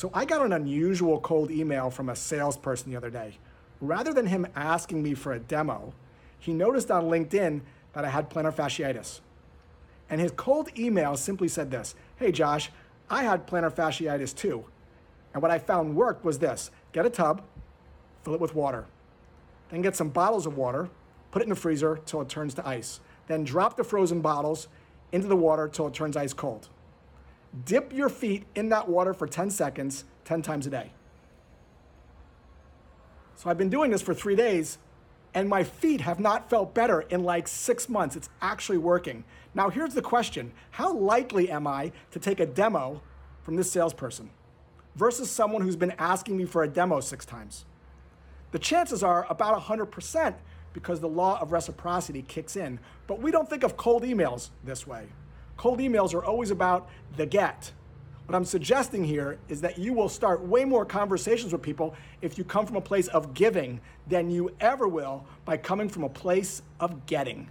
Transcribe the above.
So I got an unusual cold email from a salesperson the other day. Rather than him asking me for a demo, he noticed on LinkedIn that I had plantar fasciitis. And his cold email simply said this Hey, Josh, I had plantar fasciitis too. And what I found worked was this get a tub, fill it with water, then get some bottles of water, put it in the freezer till it turns to ice. Then drop the frozen bottles into the water till it turns ice cold. Dip your feet in that water for 10 seconds, 10 times a day. So I've been doing this for three days, and my feet have not felt better in like six months. It's actually working. Now, here's the question How likely am I to take a demo from this salesperson versus someone who's been asking me for a demo six times? The chances are about 100% because the law of reciprocity kicks in, but we don't think of cold emails this way. Cold emails are always about the get. What I'm suggesting here is that you will start way more conversations with people if you come from a place of giving than you ever will by coming from a place of getting.